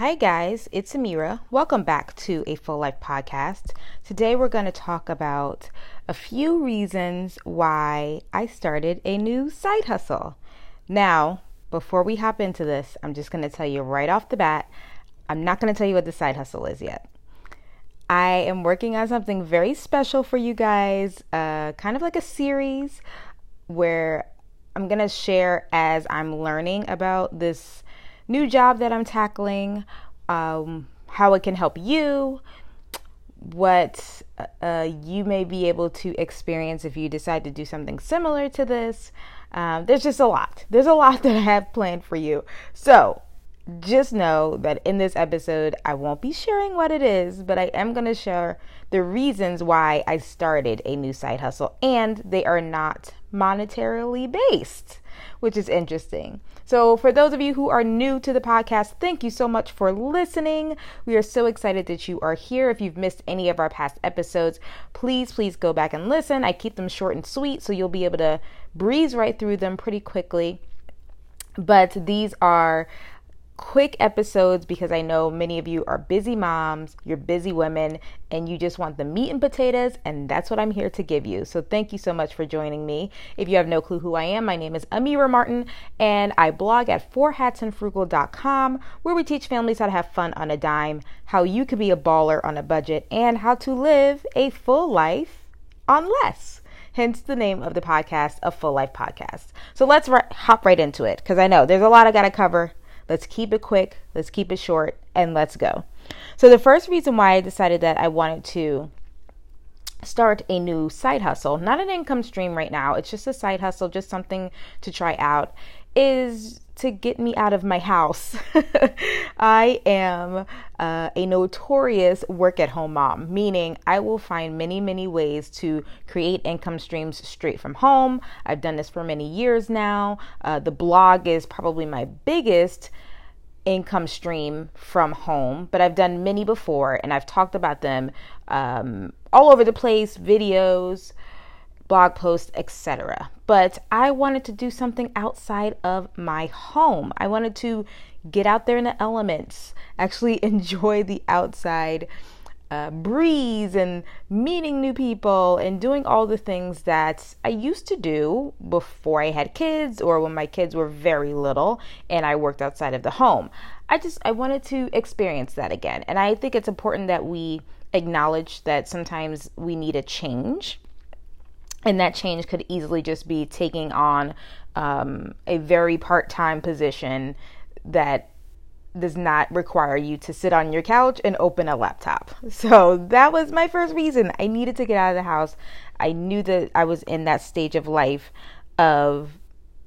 Hi, guys, it's Amiyrah. Welcome back to a Full Life podcast. Today, we're going to talk about a few reasons why I started a new side hustle. Now, before we hop into this, I'm just going to tell you right off the bat I'm not going to tell you what the side hustle is yet. I am working on something very special for you guys, uh, kind of like a series where I'm going to share as I'm learning about this new job that I'm tackling, um, how it can help you, what uh, you may be able to experience if you decide to do something similar to this. Um, there's just a lot. There's a lot that I have planned for you. So, just know that in this episode, I won't be sharing what it is, but I am going to share the reasons why I started a new side hustle, and they are not monetarily based, which is interesting. So, for those of you who are new to the podcast, thank you so much for listening. We are so excited that you are here. If you've missed any of our past episodes, please, please go back and listen. I keep them short and sweet, so you'll be able to breeze right through them pretty quickly. But these are quick episodes because I know many of you are busy moms, you're busy women, and you just want the meat and potatoes, and that's what I'm here to give you. So thank you so much for joining me. If you have no clue who I am, my name is Amiyrah Martin, and I blog at fourhatsandfrugal.com where we teach families how to have fun on a dime, how you can be a baller on a budget, and how to live a full life on less hence the name of the podcast, a full life podcast. So let's hop right into it because I know there's a lot I got to cover. Let's keep it quick, let's keep it short, and let's go. So, the first reason why I decided that I wanted to start a new side hustle, not an income stream right now, it's just a side hustle, just something to try out, is to get me out of my house. I am uh, a notorious work at home mom, meaning I will find many, many ways to create income streams straight from home. I've done this for many years now. Uh, the blog is probably my biggest income stream from home, but I've done many before and I've talked about them um, all over the place videos, blog posts, etc. But I wanted to do something outside of my home. I wanted to get out there in the elements, actually enjoy the outside uh, breeze and meeting new people and doing all the things that I used to do before I had kids or when my kids were very little and I worked outside of the home. I just I wanted to experience that again. And I think it's important that we acknowledge that sometimes we need a change. And that change could easily just be taking on um, a very part time position that does not require you to sit on your couch and open a laptop. So that was my first reason. I needed to get out of the house. I knew that I was in that stage of life of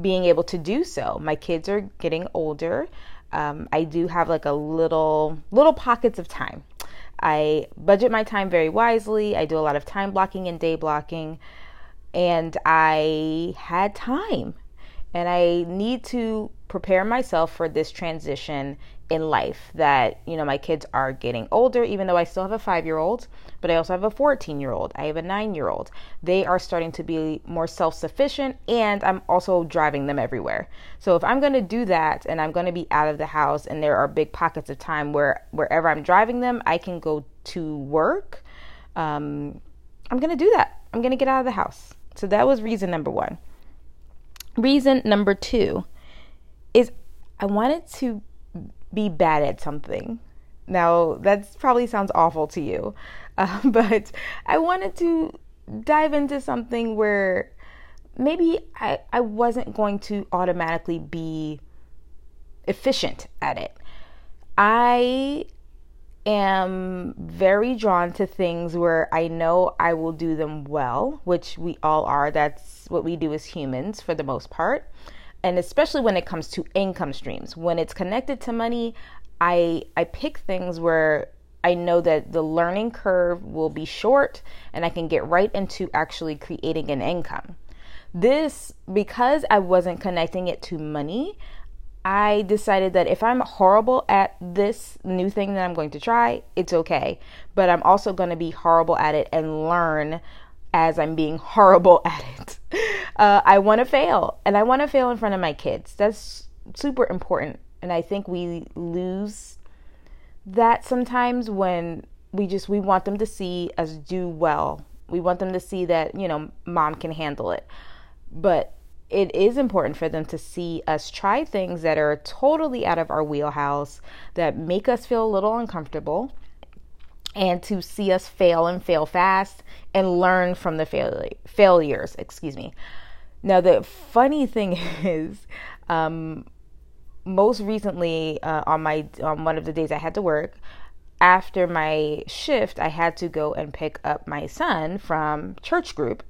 being able to do so. My kids are getting older. Um, I do have like a little little pockets of time. I budget my time very wisely. I do a lot of time blocking and day blocking, and I had time and I need to prepare myself for this transition in life that, you know, my kids are getting older, even though I still have a five year old, but I also have a 14 year old. I have a nine year old. They are starting to be more self sufficient, and I'm also driving them everywhere. So if I'm going to do that and I'm going to be out of the house and there are big pockets of time where wherever I'm driving them, I can go to work, um, I'm going to do that. I'm going to get out of the house. So that was reason number one. Reason number two is I wanted to be bad at something. Now, that probably sounds awful to you, uh, but I wanted to dive into something where maybe I, I wasn't going to automatically be efficient at it. I am very drawn to things where I know I will do them well, which we all are. That's what we do as humans for the most part. And especially when it comes to income streams, when it's connected to money, I I pick things where I know that the learning curve will be short and I can get right into actually creating an income. This because I wasn't connecting it to money, I decided that if I'm horrible at this new thing that I'm going to try, it's okay. But I'm also going to be horrible at it and learn as I'm being horrible at it. Uh, I want to fail, and I want to fail in front of my kids. That's super important. And I think we lose that sometimes when we just we want them to see us do well. We want them to see that, you know, mom can handle it. But it is important for them to see us try things that are totally out of our wheelhouse, that make us feel a little uncomfortable, and to see us fail and fail fast and learn from the fail- failures. Excuse me. Now, the funny thing is, um, most recently uh, on my on one of the days I had to work, after my shift, I had to go and pick up my son from church group.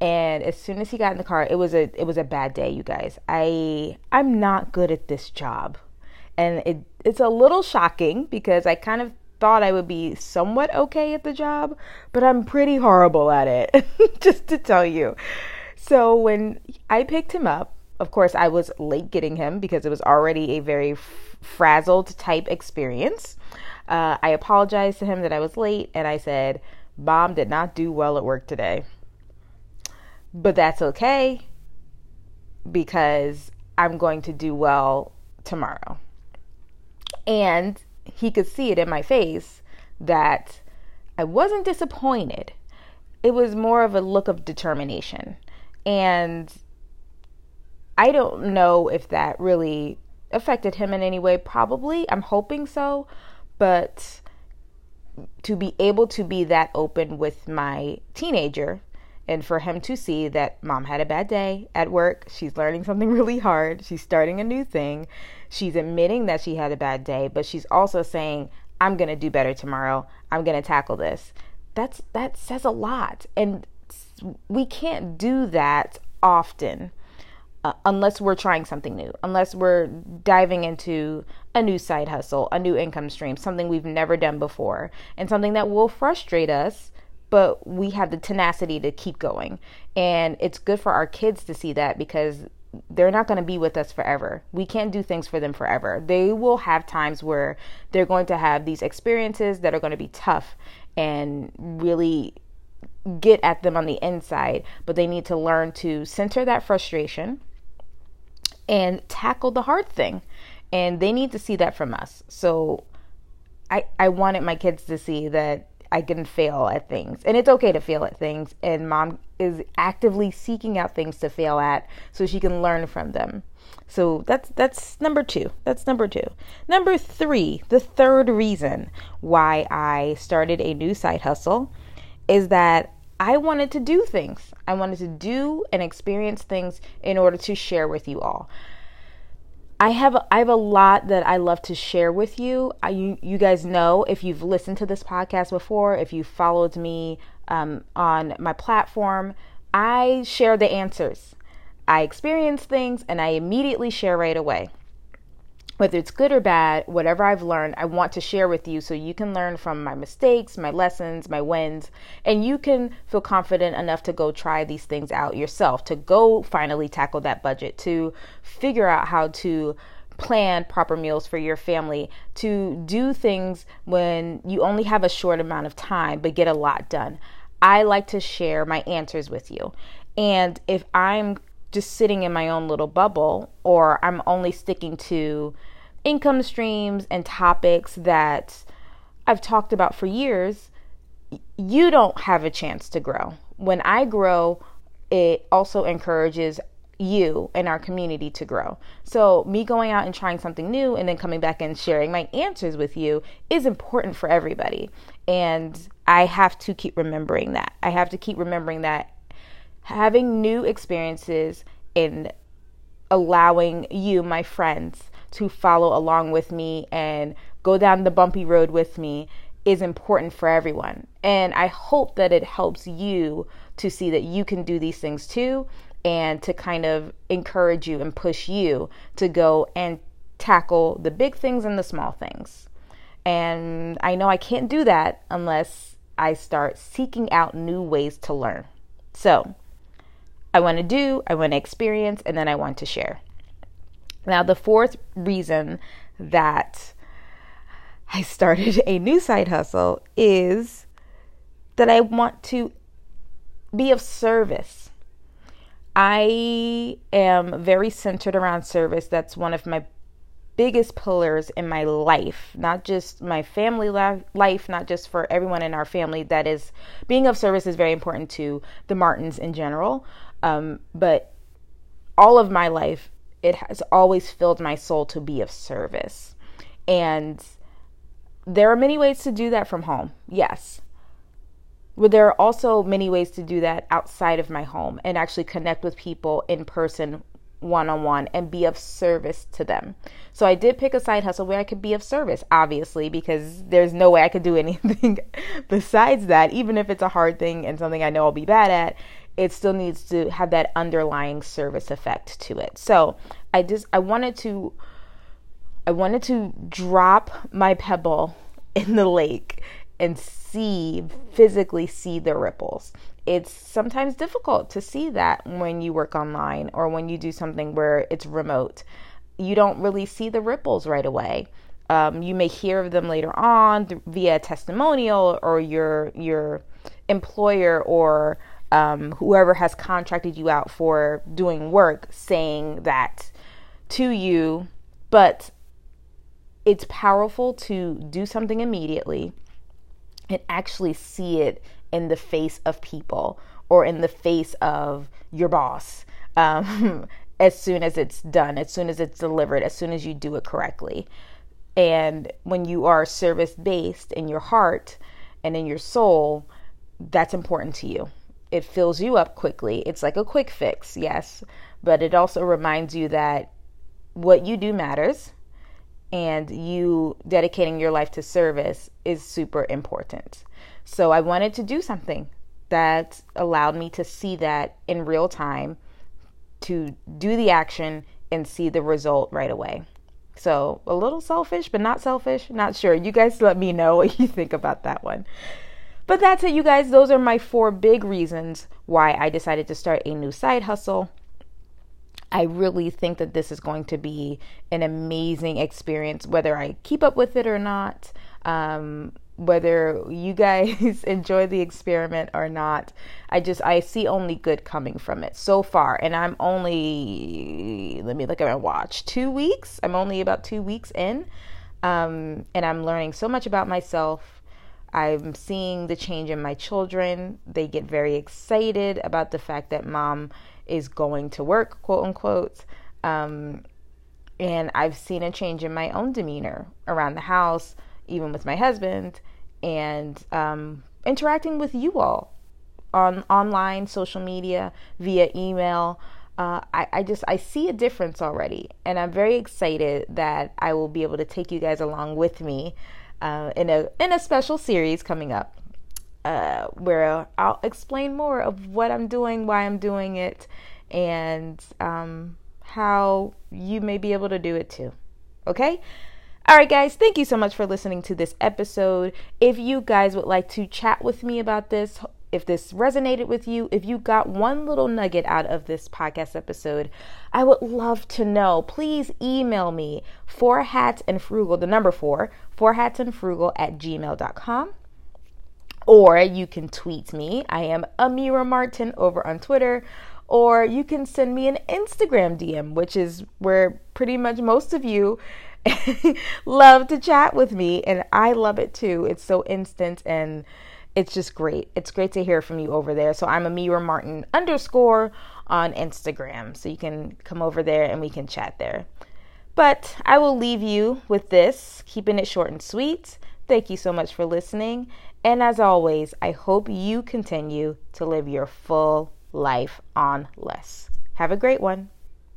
And as soon as he got in the car, it was a it was a bad day, you guys. I I'm not good at this job. And it it's a little shocking because I kind of thought I would be somewhat okay at the job, but I'm pretty horrible at it, just to tell you. So when I picked him up, of course, I was late getting him because it was already a very f- frazzled type experience. Uh, I apologized to him that I was late and I said, Mom did not do well at work today. But that's okay because I'm going to do well tomorrow. And he could see it in my face that I wasn't disappointed. It was more of a look of determination. And I don't know if that really affected him in any way. Probably. I'm hoping so. But to be able to be that open with my teenager and for him to see that mom had a bad day at work, she's learning something really hard, she's starting a new thing, she's admitting that she had a bad day, but she's also saying, I'm going to do better tomorrow. I'm going to tackle this. That's that says a lot. And we can't do that often uh, unless we're trying something new, unless we're diving into a new side hustle, a new income stream, something we've never done before, and something that will frustrate us, but we have the tenacity to keep going. And it's good for our kids to see that because they're not going to be with us forever. We can't do things for them forever. They will have times where they're going to have these experiences that are going to be tough and really get at them on the inside, but they need to learn to center that frustration and tackle the hard thing. And they need to see that from us. So I I wanted my kids to see that I can fail at things. And it's okay to fail at things and mom is actively seeking out things to fail at so she can learn from them. So that's that's number 2. That's number 2. Number 3, the third reason why I started a new side hustle is that I wanted to do things. I wanted to do and experience things in order to share with you all. I have I have a lot that I love to share with you. I, you you guys know if you've listened to this podcast before, if you followed me um, on my platform, I share the answers. I experience things and I immediately share right away whether it's good or bad, whatever I've learned, I want to share with you so you can learn from my mistakes, my lessons, my wins, and you can feel confident enough to go try these things out yourself, to go finally tackle that budget, to figure out how to plan proper meals for your family, to do things when you only have a short amount of time but get a lot done. I like to share my answers with you. And if I'm just sitting in my own little bubble or I'm only sticking to income streams and topics that I've talked about for years, you don't have a chance to grow. When I grow, it also encourages you and our community to grow. So, me going out and trying something new and then coming back and sharing my answers with you is important for everybody. And I have to keep remembering that. I have to keep remembering that having new experiences and allowing you, my friends, to follow along with me and go down the bumpy road with me is important for everyone. And I hope that it helps you to see that you can do these things too and to kind of encourage you and push you to go and tackle the big things and the small things. And I know I can't do that unless I start seeking out new ways to learn. So, I want to do, I want to experience, and then I want to share. Now, the fourth reason that I started a new side hustle is that I want to be of service. I am very centered around service. That's one of my biggest pillars in my life, not just my family life, not just for everyone in our family. That is, being of service is very important to the Martins in general. Um, but all of my life, it has always filled my soul to be of service. And there are many ways to do that from home, yes. But there are also many ways to do that outside of my home and actually connect with people in person one on one and be of service to them. So I did pick a side hustle where I could be of service, obviously, because there's no way I could do anything besides that. Even if it's a hard thing and something I know I'll be bad at, it still needs to have that underlying service effect to it. So I just I wanted to I wanted to drop my pebble in the lake and see, physically see the ripples. It's sometimes difficult to see that when you work online or when you do something where it's remote. You don't really see the ripples right away. Um, you may hear of them later on via testimonial or your your employer or um, whoever has contracted you out for doing work saying that to you. But it's powerful to do something immediately and actually see it in the face of people or in the face of your boss um, as soon as it's done, as soon as it's delivered, as soon as you do it correctly. And when you are service based in your heart and in your soul, that's important to you. It fills you up quickly. It's like a quick fix, yes, but it also reminds you that what you do matters and you dedicating your life to service is super important. So I wanted to do something that allowed me to see that in real time, to do the action and see the result right away. So a little selfish, but not selfish. Not sure. You guys let me know what you think about that one. But that's it, you guys. Those are my four big reasons why I decided to start a new side hustle. I really think that this is going to be an amazing experience, whether I keep up with it or not. Um, whether you guys enjoy the experiment or not i just i see only good coming from it so far and i'm only let me look at my watch two weeks i'm only about two weeks in um, and i'm learning so much about myself i'm seeing the change in my children they get very excited about the fact that mom is going to work, quote unquote. Um, and I've seen a change in my own demeanor around the house, even with my husband, and um, interacting with you all on online, social media, via email. Uh, I, I just I see a difference already, and I'm very excited that I will be able to take you guys along with me uh, in a in a special series coming up uh, where I'll explain more of what I'm doing, why I'm doing it, and um, how you may be able to do it too. Okay? All right, guys, thank you so much for listening to this episode. If you guys would like to chat with me about this, if this resonated with you, if you got one little nugget out of this podcast episode, I would love to know. Please email me four hats and frugal, the number four, four hats and frugal at gmail.com or you can tweet me. I am Amiyrah Martin over on Twitter. Or you can send me an Instagram DM, which is where pretty much most of you love to chat with me. And I love it too. It's so instant and it's just great. It's great to hear from you over there. So I'm Amiyrah Martin underscore on Instagram. So you can come over there and we can chat there. But I will leave you with this, keeping it short and sweet. Thank you so much for listening. And as always, I hope you continue to live your full life on less. Have a great one.